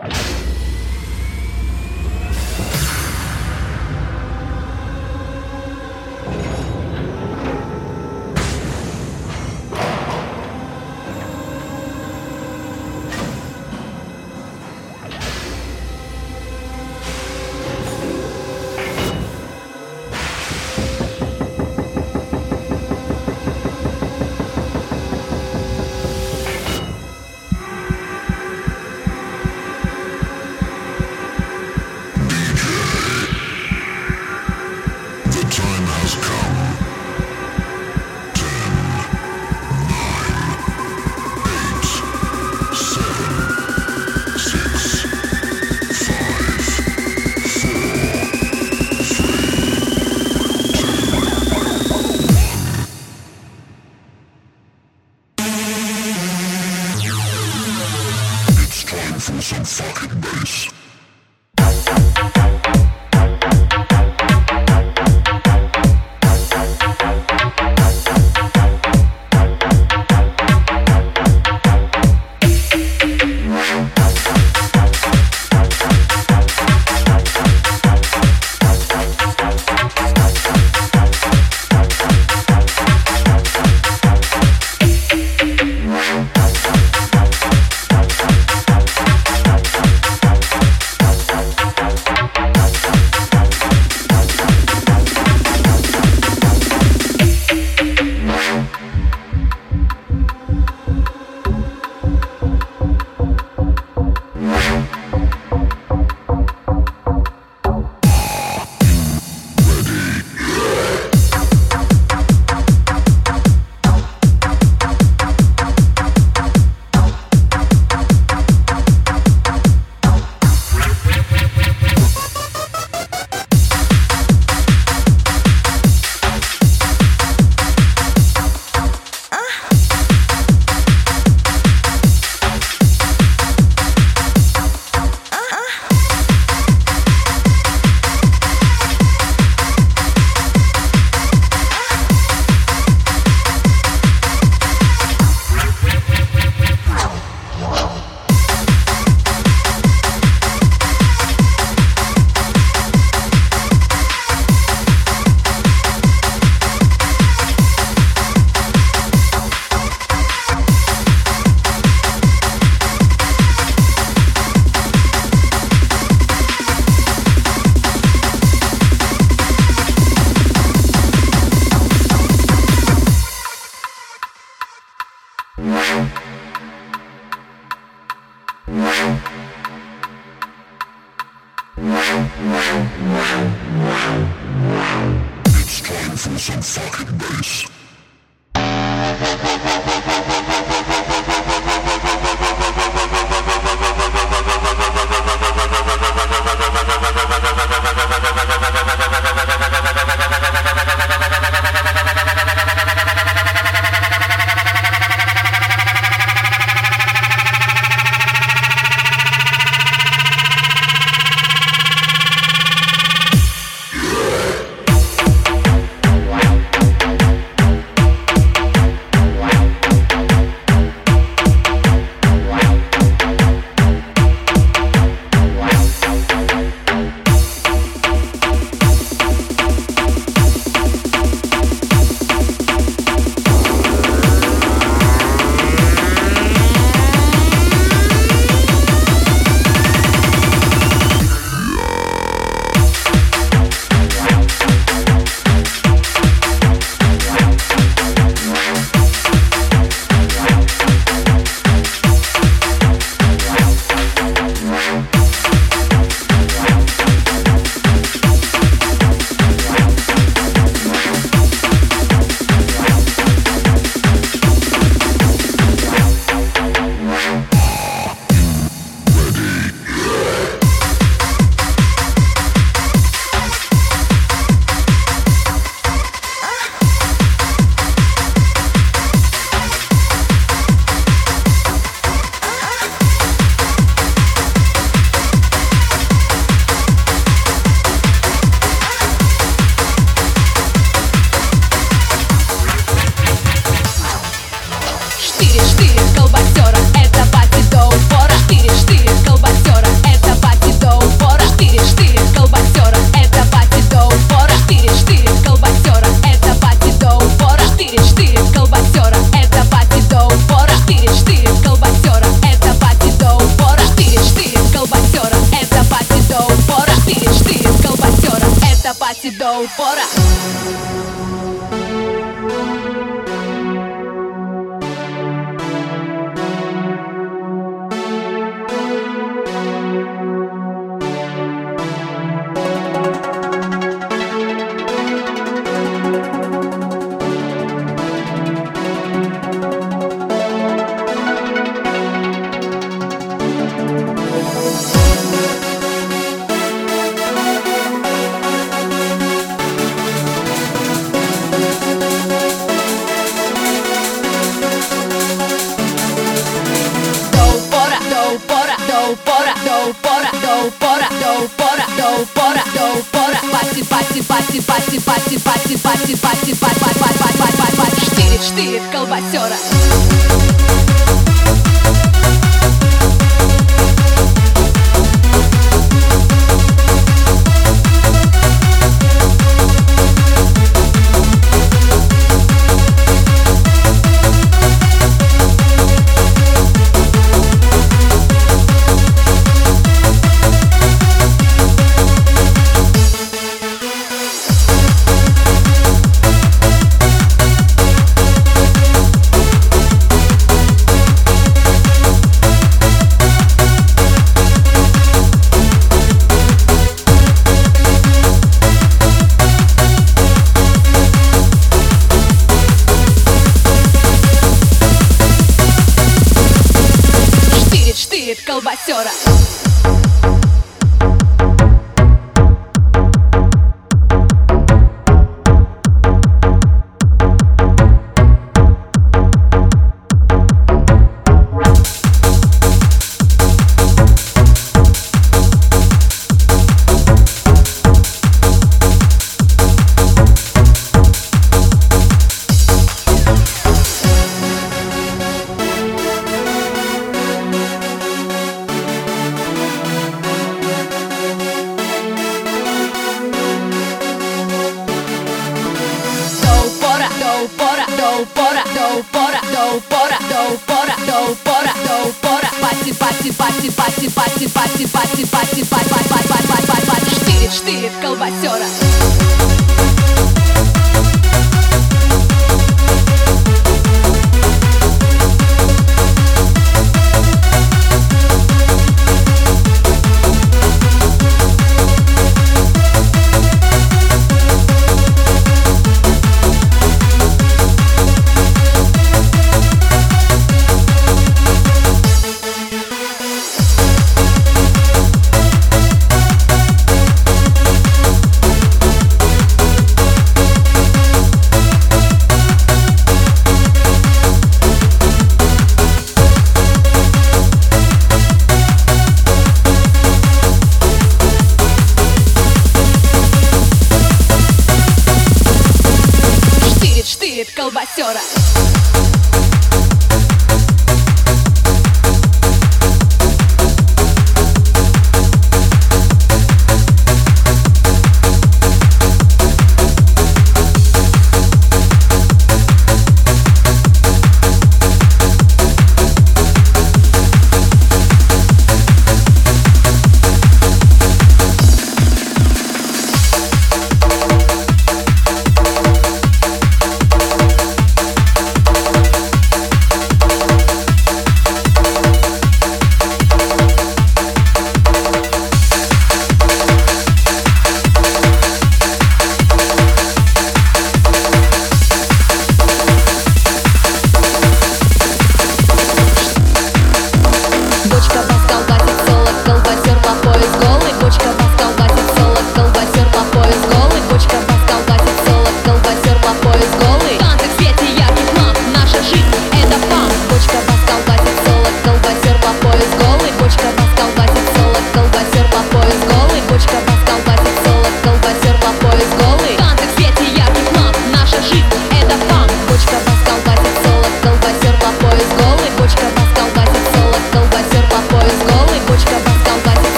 you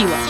you siłę.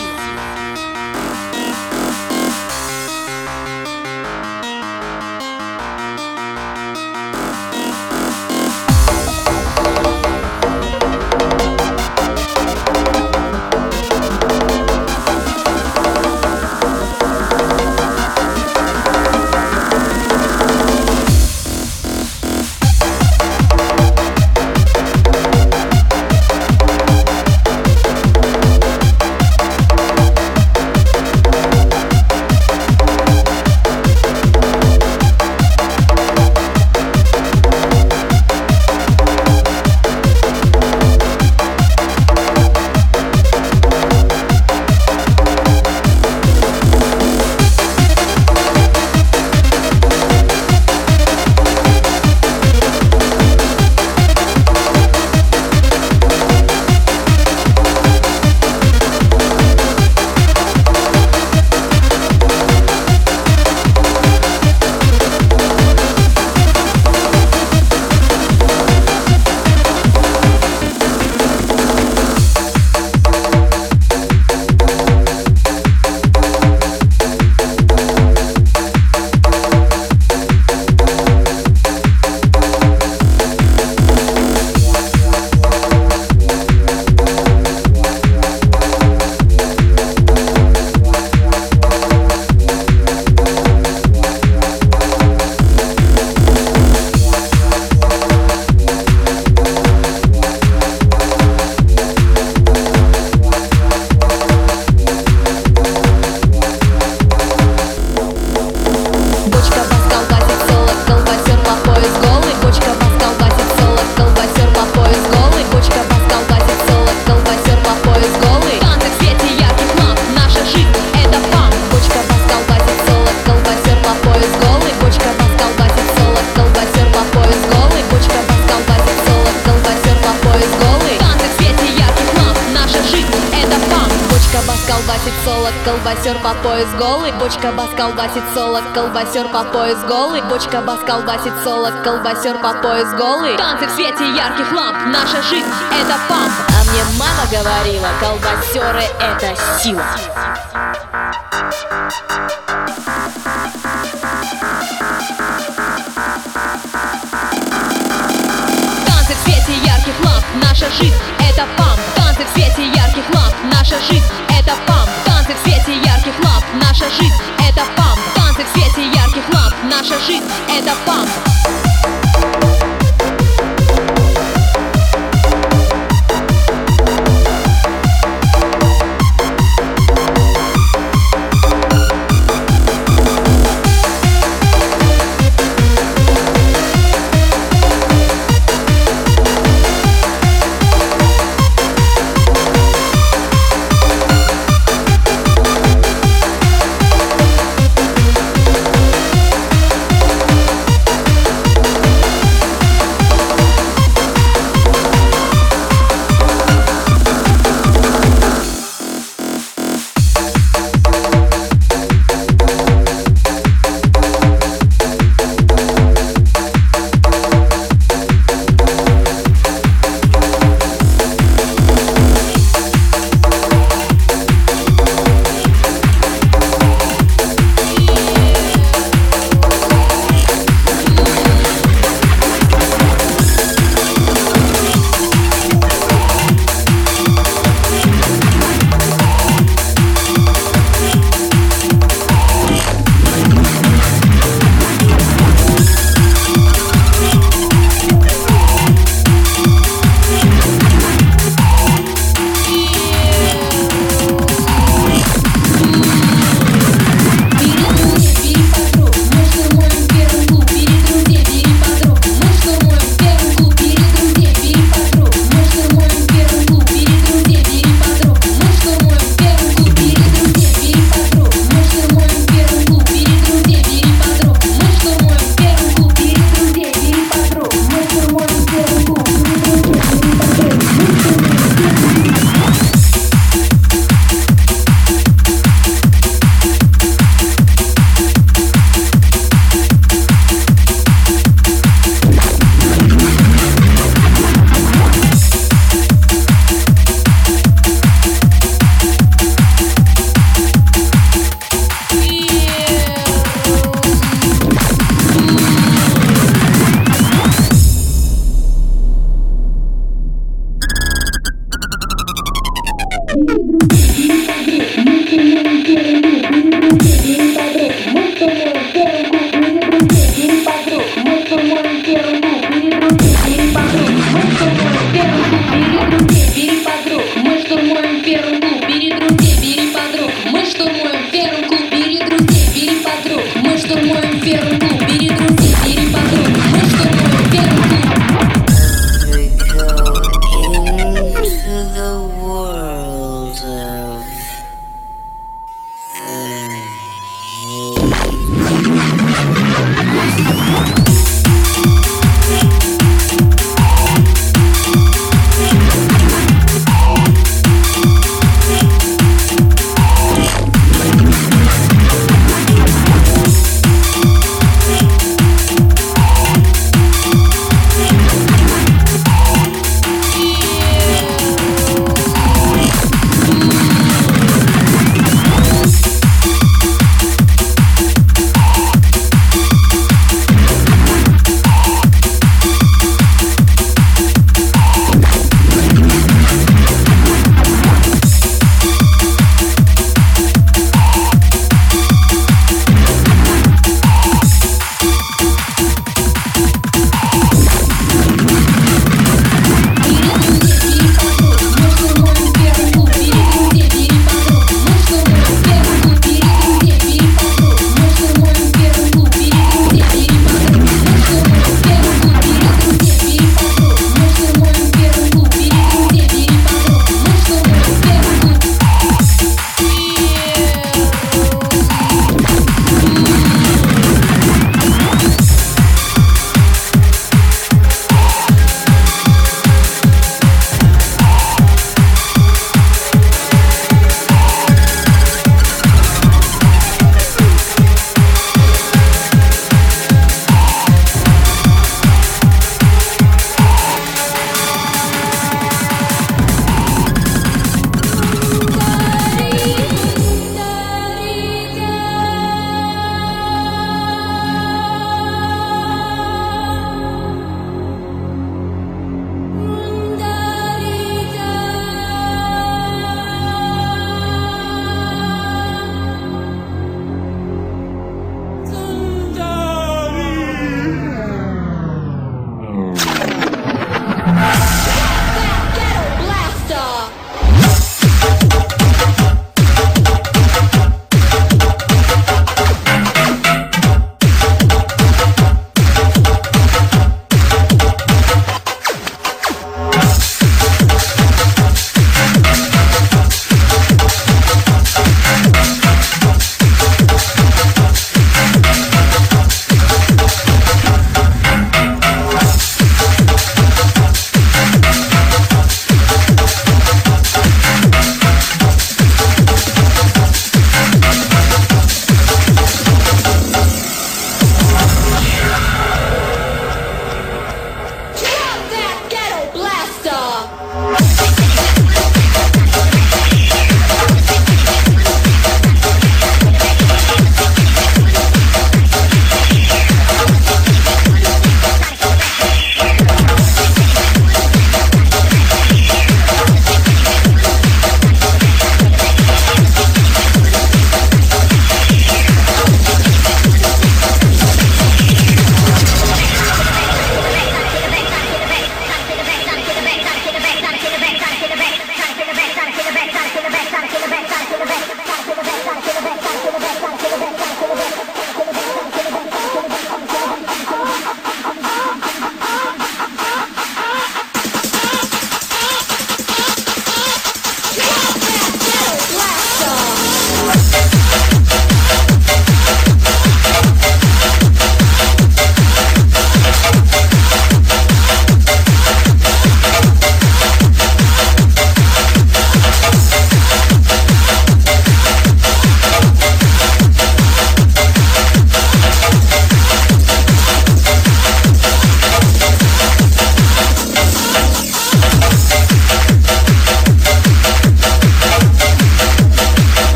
Колбасер по пояс голый Бочка бас колбасит соло, колбасер по пояс голый Бочка бас колбасит соло, колбасер по пояс голый. Танцы в свете ярких ламп, наша жизнь это памп. А мне мама говорила, колбасеры это сила. Танцы в свете ярких ламп, наша жизнь это памп. Танцы в свете ярких ламп, наша жизнь это памп наша жизнь это памп. Танцы в свете ярких ламп, наша жизнь это памп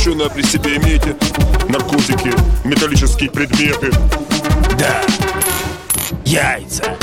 запрещенное при себе имеете? Наркотики, металлические предметы. Да, яйца.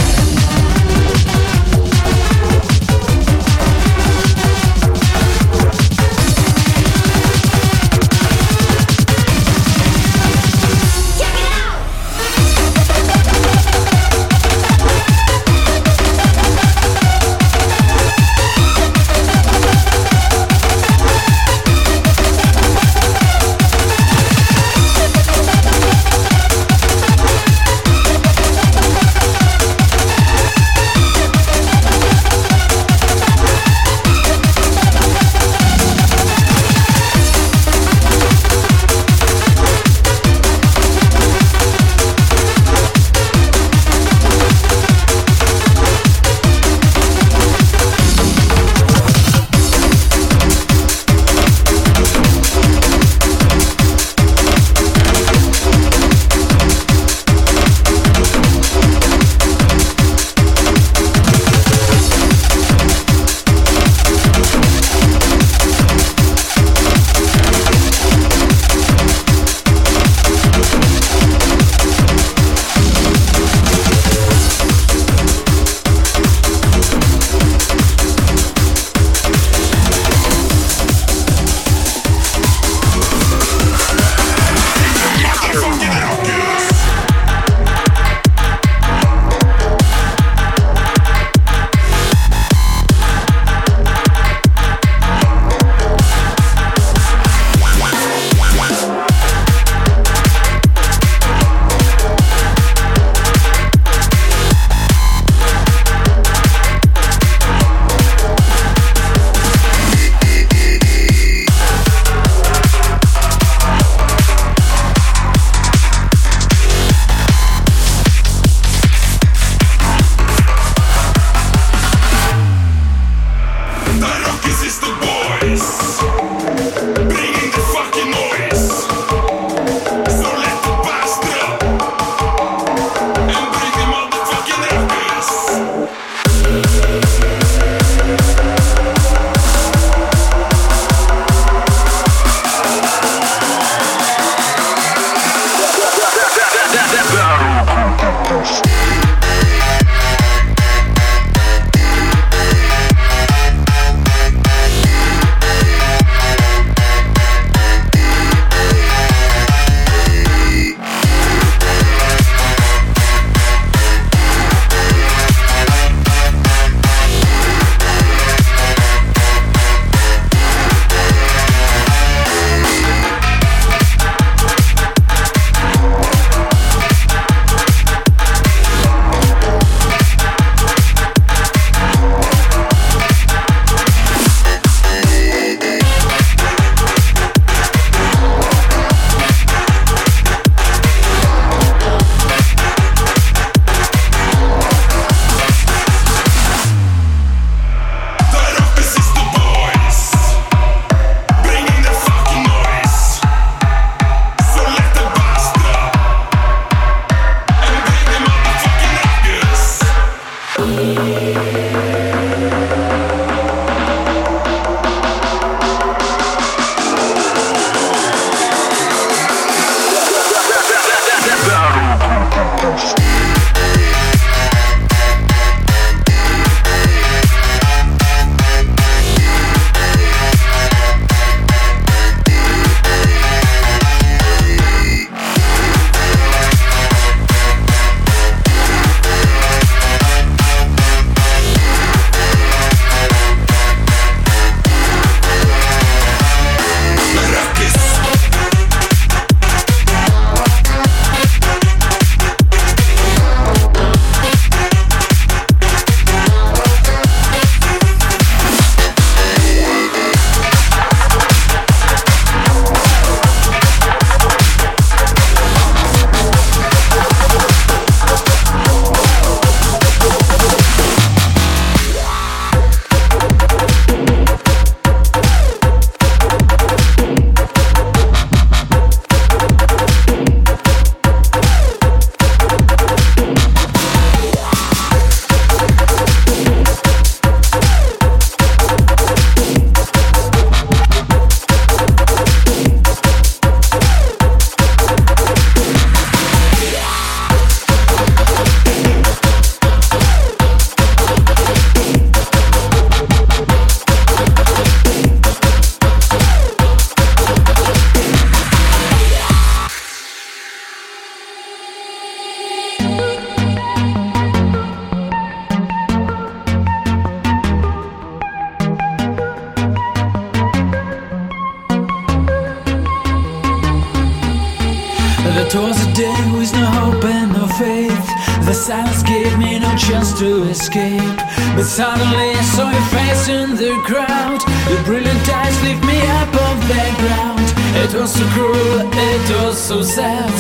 Escape. But suddenly I saw your face in the crowd. Your brilliant eyes lift me up off the ground. It was so cruel, it was so sad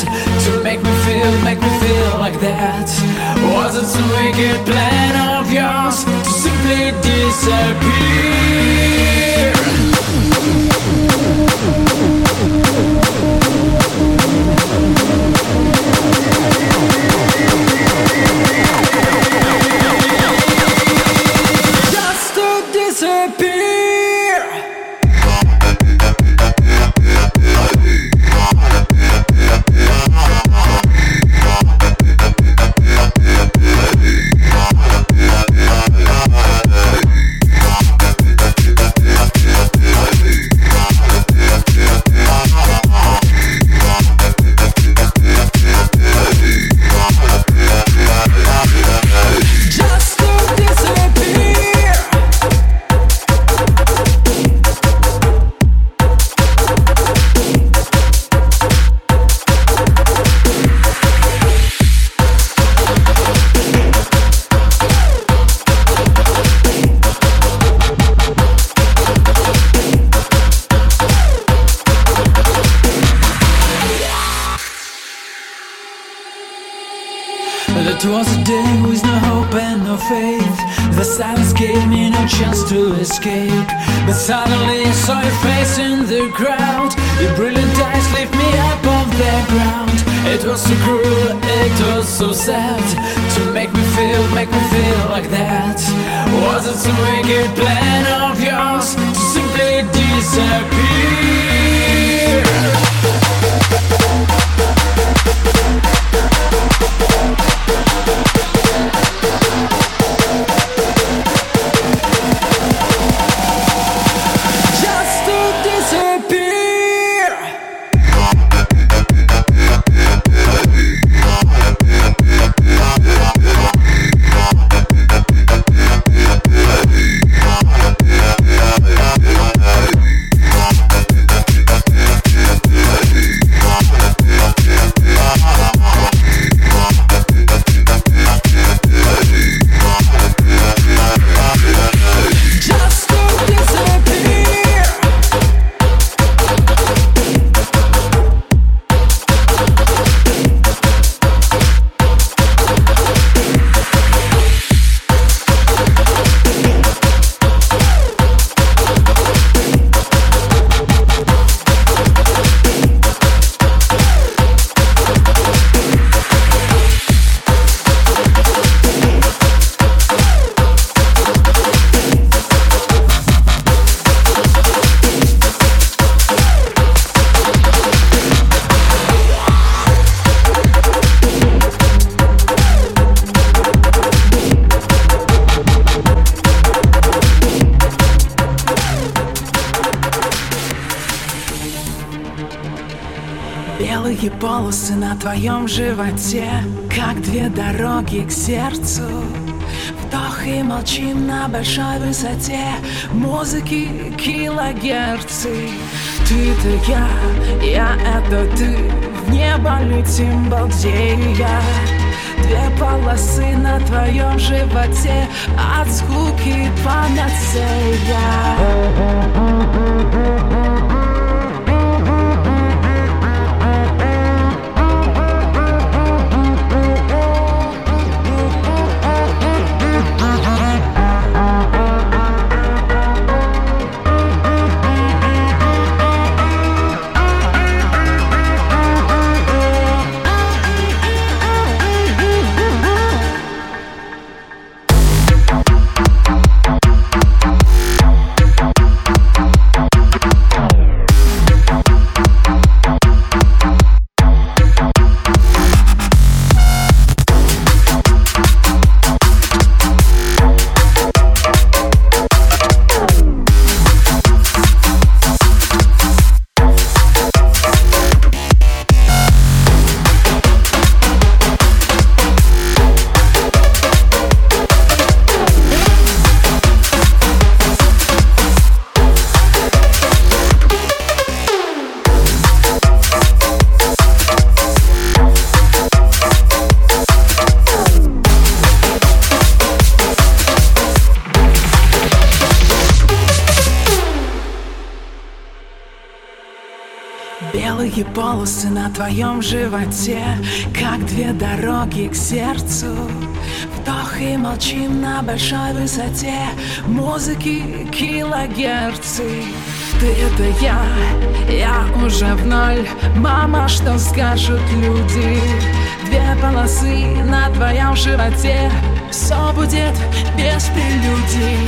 to make me feel, make me feel like that. Was it some wicked plan of yours to simply disappear? Животе, как две дороги к сердцу. Вдох и молчим на большой высоте. Музыки килогерцы. Ты-то я, я это ты. В небо летим балдея. Две полосы на твоем животе. От скуки панацея Белые полосы на твоем животе Как две дороги к сердцу. Вдох и молчим на большой высоте. Музыки килогерцы. Ты это я, я уже в ноль. Мама, что скажут люди? Две полосы на твоем животе. Все будет без прелюдий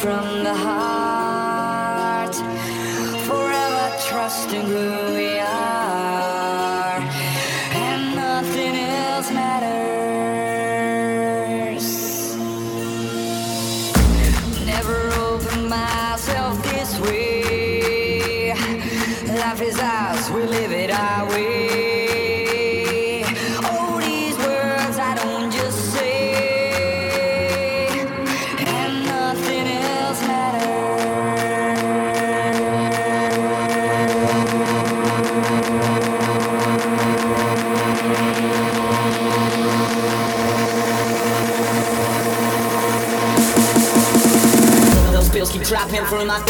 from the heart, forever trusting who. trapping through my